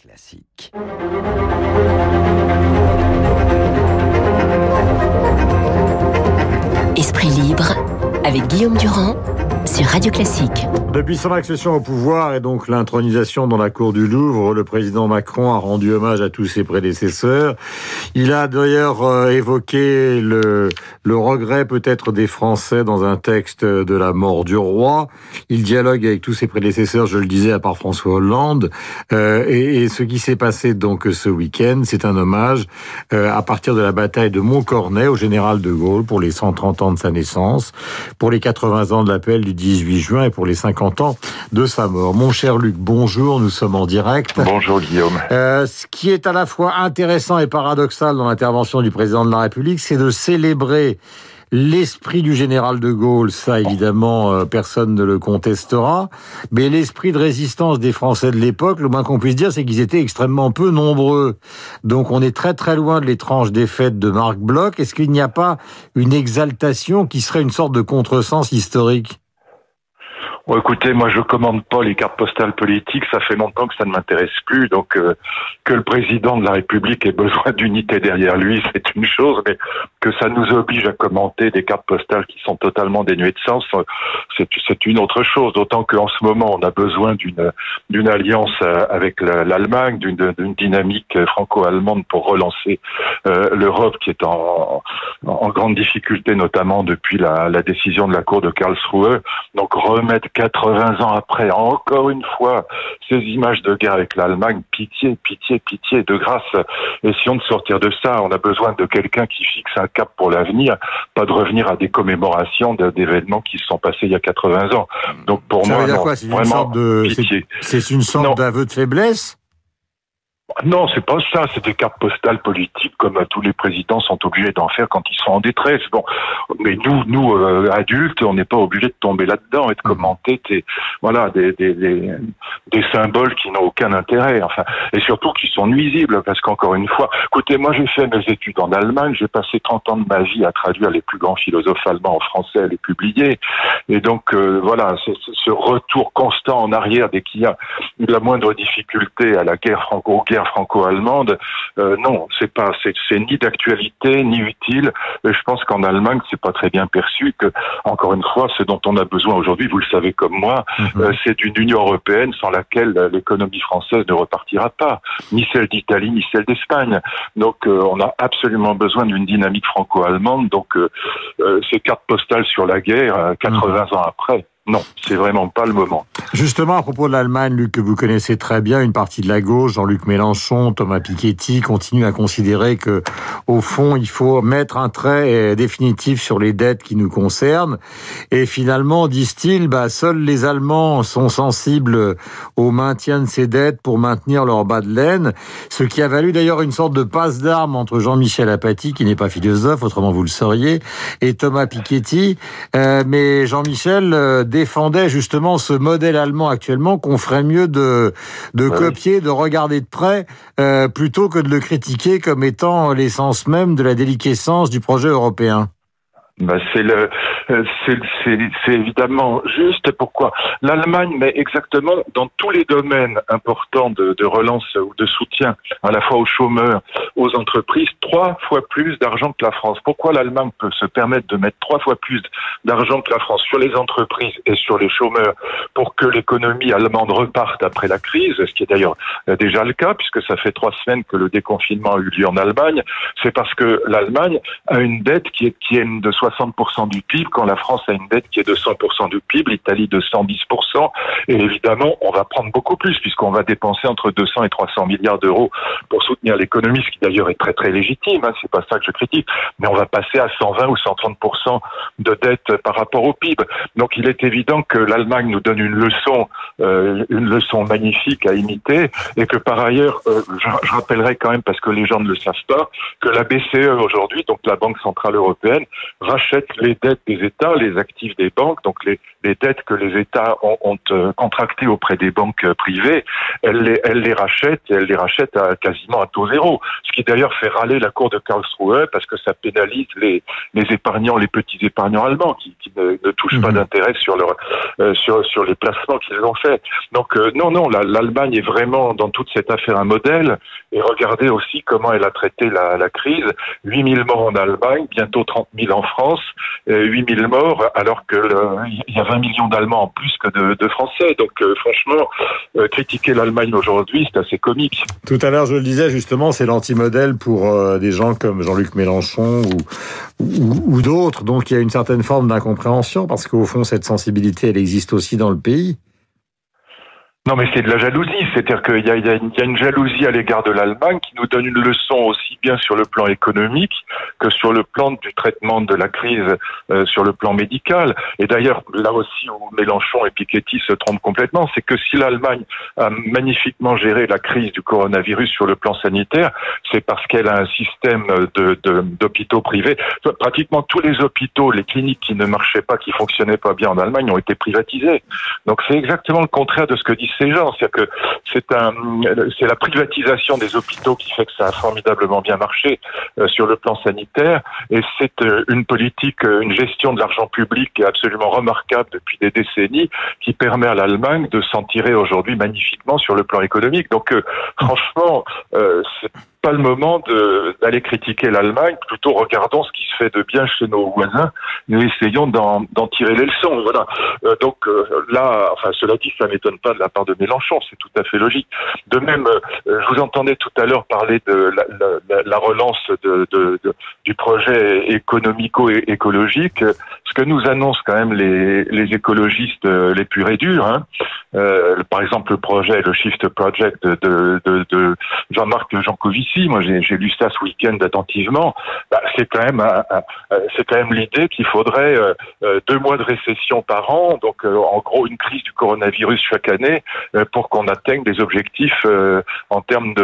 Classique. Esprit libre avec Guillaume Durand sur Radio Classique. Depuis son accession au pouvoir et donc l'intronisation dans la cour du Louvre, le président Macron a rendu hommage à tous ses prédécesseurs. Il a d'ailleurs euh, évoqué le, regret peut-être des Français dans un texte de la mort du roi. Il dialogue avec tous ses prédécesseurs, je le disais, à part François Hollande. Euh, et, et, ce qui s'est passé donc ce week-end, c'est un hommage euh, à partir de la bataille de Montcornet au général de Gaulle pour les 130 ans de sa naissance, pour les 80 ans de l'appel du 18 juin et pour les 50 ans de sa mort. Mon cher Luc, bonjour, nous sommes en direct. Bonjour Guillaume. Euh, ce qui est à la fois intéressant et paradoxal dans l'intervention du président de la République, c'est de célébrer L'esprit du général de Gaulle, ça évidemment euh, personne ne le contestera, mais l'esprit de résistance des Français de l'époque, le moins qu'on puisse dire, c'est qu'ils étaient extrêmement peu nombreux. Donc on est très très loin de l'étrange défaite de Marc Bloch. Est-ce qu'il n'y a pas une exaltation qui serait une sorte de contresens historique? Bon, écoutez, moi je commande pas les cartes postales politiques, ça fait longtemps que ça ne m'intéresse plus, donc euh, que le président de la République ait besoin d'unité derrière lui, c'est une chose, mais que ça nous oblige à commenter des cartes postales qui sont totalement dénuées de sens, c'est une autre chose, d'autant qu'en ce moment on a besoin d'une d'une alliance euh, avec l'Allemagne, d'une dynamique franco-allemande pour relancer euh, l'Europe qui est en, en, grande difficulté, notamment depuis la, la décision de la Cour de Karlsruhe, donc remettre 80 ans après, encore une fois, ces images de guerre avec l'Allemagne, pitié, pitié, pitié, de grâce, essayons de sortir de ça. On a besoin de quelqu'un qui fixe un cap pour l'avenir, pas de revenir à des commémorations d'événements qui se sont passés il y a 80 ans. Donc pour ça moi, veut dire quoi? C'est une sorte de, c'est une sorte d'aveu de faiblesse? Non, c'est pas ça. C'est des cartes postales politiques comme tous les présidents sont obligés d'en faire quand ils sont en détresse. Bon, mais nous, nous euh, adultes, on n'est pas obligés de tomber là-dedans et de mmh. commenter des, voilà, des, des, des, des symboles qui n'ont aucun intérêt. Enfin, et surtout qui sont nuisibles parce qu'encore une fois, écoutez, moi j'ai fait mes études en Allemagne, j'ai passé 30 ans de ma vie à traduire les plus grands philosophes allemands en français, à les publier. Et donc euh, voilà, ce retour constant en arrière dès qu'il y a la moindre difficulté à la guerre franco-guerre franco-allemande, euh, non, c'est pas, c'est ni d'actualité ni utile. Je pense qu'en Allemagne, c'est pas très bien perçu que, encore une fois, ce dont on a besoin aujourd'hui, vous le savez comme moi, mhm. euh, c'est d'une Union européenne sans laquelle l'économie française ne repartira pas, ni celle d'Italie ni celle d'Espagne. Donc, euh, on a absolument besoin d'une dynamique franco-allemande. Donc, ces cartes postales sur la guerre, 80 mhm. ans après. Non, c'est vraiment pas le moment. Justement, à propos de l'Allemagne, Luc, que vous connaissez très bien, une partie de la gauche, Jean-Luc Mélenchon, Thomas Piketty, continuent à considérer que, au fond, il faut mettre un trait euh, définitif sur les dettes qui nous concernent. Et finalement, disent-ils, bah, seuls les Allemands sont sensibles au maintien de ces dettes pour maintenir leur bas de laine. Ce qui a valu d'ailleurs une sorte de passe d'armes entre Jean-Michel Apathy, qui n'est pas philosophe, autrement vous le sauriez, et Thomas Piketty. Euh, mais Jean-Michel, euh, défendait justement ce modèle actuellement qu'on ferait mieux de, de copier, de regarder de près, euh, plutôt que de le critiquer comme étant l'essence même de la déliquescence du projet européen. Ben c'est le, euh, c'est évidemment juste. Pourquoi l'Allemagne met exactement dans tous les domaines importants de, de, relance ou de soutien, à la fois aux chômeurs, aux entreprises, trois fois plus d'argent que la France. Pourquoi l'Allemagne peut se permettre de mettre trois fois plus d'argent que la France sur les entreprises et sur les chômeurs pour que l'économie allemande reparte après la crise, ce qui est d'ailleurs euh, déjà le cas puisque ça fait trois semaines que le déconfinement a eu lieu en Allemagne, c'est parce que l'Allemagne a une dette qui est qui est de 60% du PIB, quand la France a une dette qui est de 100% du PIB, l'Italie de 110%, et évidemment, on va prendre beaucoup plus, puisqu'on va dépenser entre 200 et 300 milliards d'euros pour soutenir l'économie, ce qui d'ailleurs est très très légitime, hein, c'est pas ça que je critique, mais on va passer à 120 ou 130% de dette par rapport au PIB. Donc il est évident que l'Allemagne nous donne une leçon, euh, une leçon magnifique à imiter, et que par ailleurs, euh, je, je rappellerai quand même, parce que les gens ne le savent pas, que la BCE aujourd'hui, donc la Banque Centrale Européenne, rachète les dettes des États, les actifs des banques, donc les, les dettes que les États ont, ont euh, contractées auprès des banques euh, privées, elle les, elle les rachète et elle les rachète à quasiment à taux zéro. Ce qui d'ailleurs fait râler la Cour de Karlsruhe parce que ça pénalise les, les épargnants, les petits épargnants allemands qui, qui ne, ne, touchent pas mhm. d'intérêt sur leur euh, sur sur les placements qu'ils ont fait. Donc non non, l'Allemagne est vraiment dans toute cette affaire un modèle et regardez aussi comment elle a traité la, la crise. 8000 morts en Allemagne, bientôt 30 000 en France, 8000 morts alors que il y a 20 millions d'Allemands en plus que de, Français. Donc euh, franchement, euh, critiquer l'Allemagne aujourd'hui, c'est assez comique. Tout à l'heure, je le disais justement, c'est l'anti-modèle pour euh, des gens comme Jean-Luc Mélenchon ou, ou d'autres. Donc il y a une certaine forme d'incompréhension parce qu'au fond, cette sensibilité, elle existe aussi dans le pays. Non, mais c'est de la jalousie. C'est-à-dire qu'il y, a une jalousie à l'égard de l'Allemagne qui nous donne une leçon aussi bien sur le plan économique que sur le plan du traitement de la crise euh, sur le plan médical. Et d'ailleurs, là aussi où Mélenchon et Piketty se trompent complètement, c'est que si l'Allemagne a magnifiquement géré la crise du coronavirus sur le plan sanitaire, c'est parce qu'elle a un système d'hôpitaux de, privés. Pratiquement tous les hôpitaux, les cliniques qui ne marchaient pas, qui fonctionnaient pas bien en Allemagne, ont été privatisés. Donc c'est exactement le contraire de ce que dit C'est-à-dire que c'est un, c'est la privatisation des hôpitaux qui fait que ça a formidablement bien marché euh, sur le plan sanitaire, et c'est euh, une politique, euh, une gestion de l'argent public absolument remarquable depuis des décennies qui permet à l'Allemagne de s'en tirer aujourd'hui magnifiquement sur le plan économique. Donc, franchement, c'est pas le moment d'aller critiquer l'Allemagne. Plutôt, regardons ce qui se fait de bien chez nos voisins. Nous essayons d'en tirer les leçons. Voilà. Euh, donc euh, là, enfin, cela dit, ça m'étonne pas de la part de Mélenchon. C'est tout à fait logique. De même, euh, je vous entendais tout à l'heure parler de la, la, la relance de, de, du projet économico-écologique. Ce que nous annoncent quand même les, les écologistes les purs et durs. Hein. Par exemple, le projet, le Shift Project de, de Jean-Marc Jancovici moi j'ai lu ça ce week-end attentivement, bah, c'est quand même c'est quand même l'idée qu'il faudrait euh, euh, deux mois de récession par an, donc euh, en gros une crise du coronavirus chaque année pour qu'on atteigne des objectifs en termes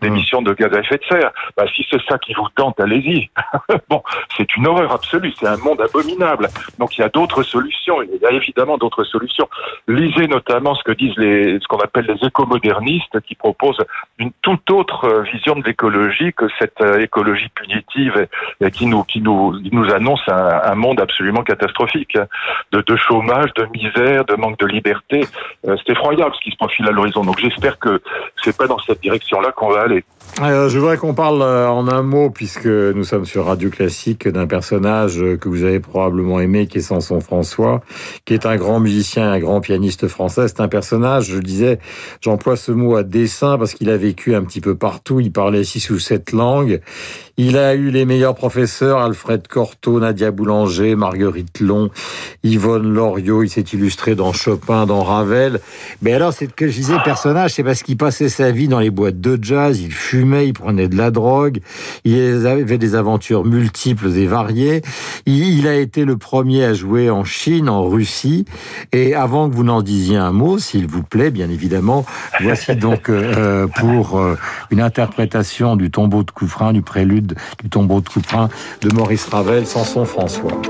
d'émissions de, gaz à effet de serre. Bah, si c'est ça qui vous tente, allez-y. bon, c'est une horreur absolue, c'est un monde abominable. Donc il y a d'autres solutions, il y a évidemment d'autres solutions. Lisez notamment ce que disent les ce qu'on appelle les écomodernistes qui proposent une toute autre vision de l'écologie que cette euh, écologie punitive qui nous qui nous nous annonce un, monde absolument catastrophique de, de, chômage, de misère, de manque de liberté. Euh, c'est effroyable ce qui se profile à l'horizon. Donc j'espère que c'est pas dans cette direction-là qu'on va aller. Alors, je voudrais qu'on parle euh, en un mot, puisque nous sommes sur Radio Classique, d'un personnage que vous avez probablement aimé, qui est Samson François, qui est un grand musicien, un grand pianiste français. C'est un personnage, je disais, j'emploie ce mot à dessein parce qu'il a vécu un petit peu partout. Il parlait six ou sept langues. Il a eu les meilleurs professeurs, Alfred Cortot, Nadia Boulanger, Marguerite Long, Yvonne Loriot. Il s'est illustré dans Chopin, dans Ravel. Mais alors, c'est que je disais personnage, c'est parce qu'il passait sa vie dans les boîtes de jazz, il fumait, il prenait de la drogue, il avait des aventures multiples et variées. Il a été le premier à jouer en Chine, en Russie. Et avant que vous n'en disiez un mot, s'il vous plaît, bien évidemment, voici donc euh, pour euh, une interprétation du tombeau de Couffrin, du prélude du tombeau de Couperin de Maurice Ravel, Samson François.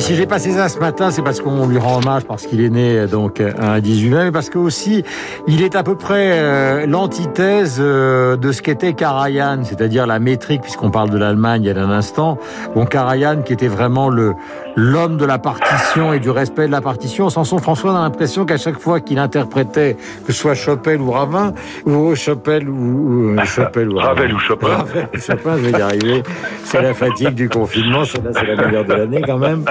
Si j'ai passé ça ce matin, c'est parce qu'on lui rend hommage, parce qu'il est né donc un 18 mai, mais parce que aussi il est à peu près euh, l'antithèse euh, de ce qu'était Karajan, c'est-à-dire la métrique, puisqu'on parle de l'Allemagne il y a un instant. Bon, Karajan qui était vraiment le l'homme de la partition et du respect de la partition. Samson François a l'impression qu'à chaque fois qu'il interprétait, que ce soit Chopin ou Ravin, ou Chopin ou, ou Chopin ou Ravel ou Chopin. Ravel Chopin, je vais y arriver. C'est la fatigue du confinement, c'est la meilleure de l'année quand même.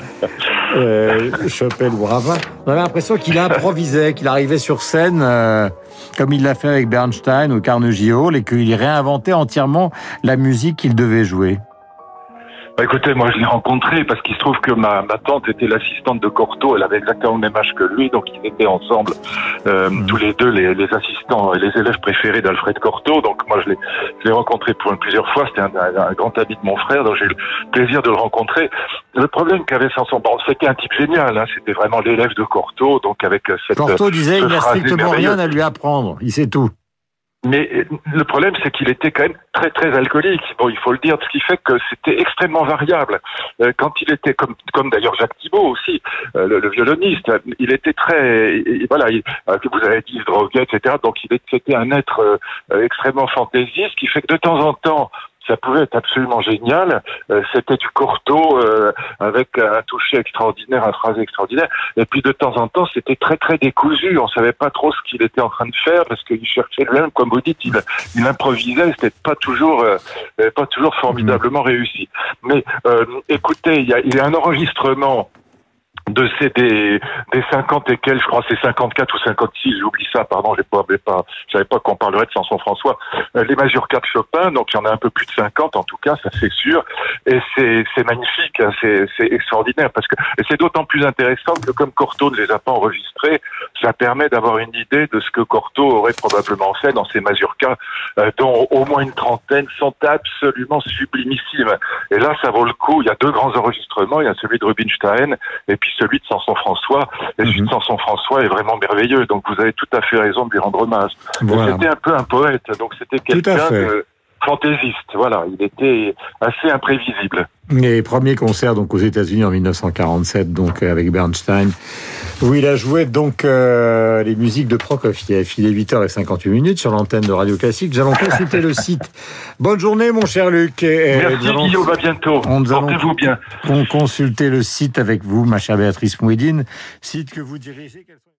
Euh, Chopin ou Ravin. On avait l'impression qu'il improvisait, qu'il arrivait sur scène, euh, comme il l'a fait avec Bernstein ou Carnegie Hall, et qu'il réinventait entièrement la musique qu'il devait jouer. Bah, écoutez, moi je l'ai rencontré parce qu'il se trouve que ma, ma tante était l'assistante de Cortot. Elle avait exactement le même âge que lui, donc ils étaient ensemble euh, Mhm. tous les deux les, les assistants et les élèves préférés d'Alfred Cortot. Donc moi je l'ai rencontré pour plusieurs fois. C'était un, un- un grand ami de mon frère, donc j'ai eu le plaisir de le rencontrer. Le problème qu'avait Sanson, bon, c'était un type génial. Hein, c'était vraiment l'élève de Cortot, donc avec euh, cette Cortot disait, ce il n'a strictement rien à lui apprendre. Il sait tout. Mais euh, le problème, c'est qu'il était quand même très très alcoolique. Bon, il faut le dire, ce qui fait que c'était extrêmement variable. Euh, Quand il était comme comme d'ailleurs Jacques Thibault aussi, euh, le, le violoniste, il était très voilà, il, vous avez dit, il droguait, etc. Donc il était un être extrêmement fantaisiste, qui fait que de temps en temps. Ça pouvait être absolument génial. Euh, C'était du corto euh, avec un toucher extraordinaire, un phrasé extraordinaire. Et puis de temps en temps, c'était très très décousu. On savait pas trop ce qu'il était en train de faire parce qu'il cherchait lui-même, comme vous dites, il, il improvisait. C'était pas toujours euh, pas toujours formidablement réussi. Mais euh, écoutez, il y a, y a un enregistrement de ces des, des 50 et quelques, je crois c'est 54 ou 56, j'oublie ça, pardon, j'ai pas, pas, pas qu'on parlerait de Samson François. Euh, les Mazurkas de Chopin, donc il y en a un peu plus de 50 en tout cas, ça c'est sûr, et c'est magnifique, hein, c'est c'est extraordinaire parce que et c'est d'autant plus intéressant que comme Cortot ne les a pas enregistrés, ça permet d'avoir une idée de ce que Cortot aurait probablement fait dans ces Mazurkas, euh, dont au moins une trentaine sont absolument sublimissimes. Et là, ça vaut le coup. Il y a deux grands enregistrements. Il y a celui de Rubinstein et puis celui de Samson François. Et celui Mhm. de Samson François est vraiment merveilleux. Donc vous avez tout à fait raison de lui rendre hommage. Voilà. C'était un peu un poète. Donc c'était quelqu'un de fantaisiste. Voilà. Il était assez imprévisible. Les premiers concerts donc aux États-Unis en 1947, donc avec Bernstein, où il a joué donc euh, les musiques de Prokofiev. Il est 8h58 minutes sur l'antenne de Radio Classique. Nous allons consulter le site. Bonne journée, mon cher Luc. Et Merci allons Guillaume. À bientôt. on Portez-vous bien. con- consulter le site avec vous, ma chère Béatrice Mouedine, site que vous dirigez.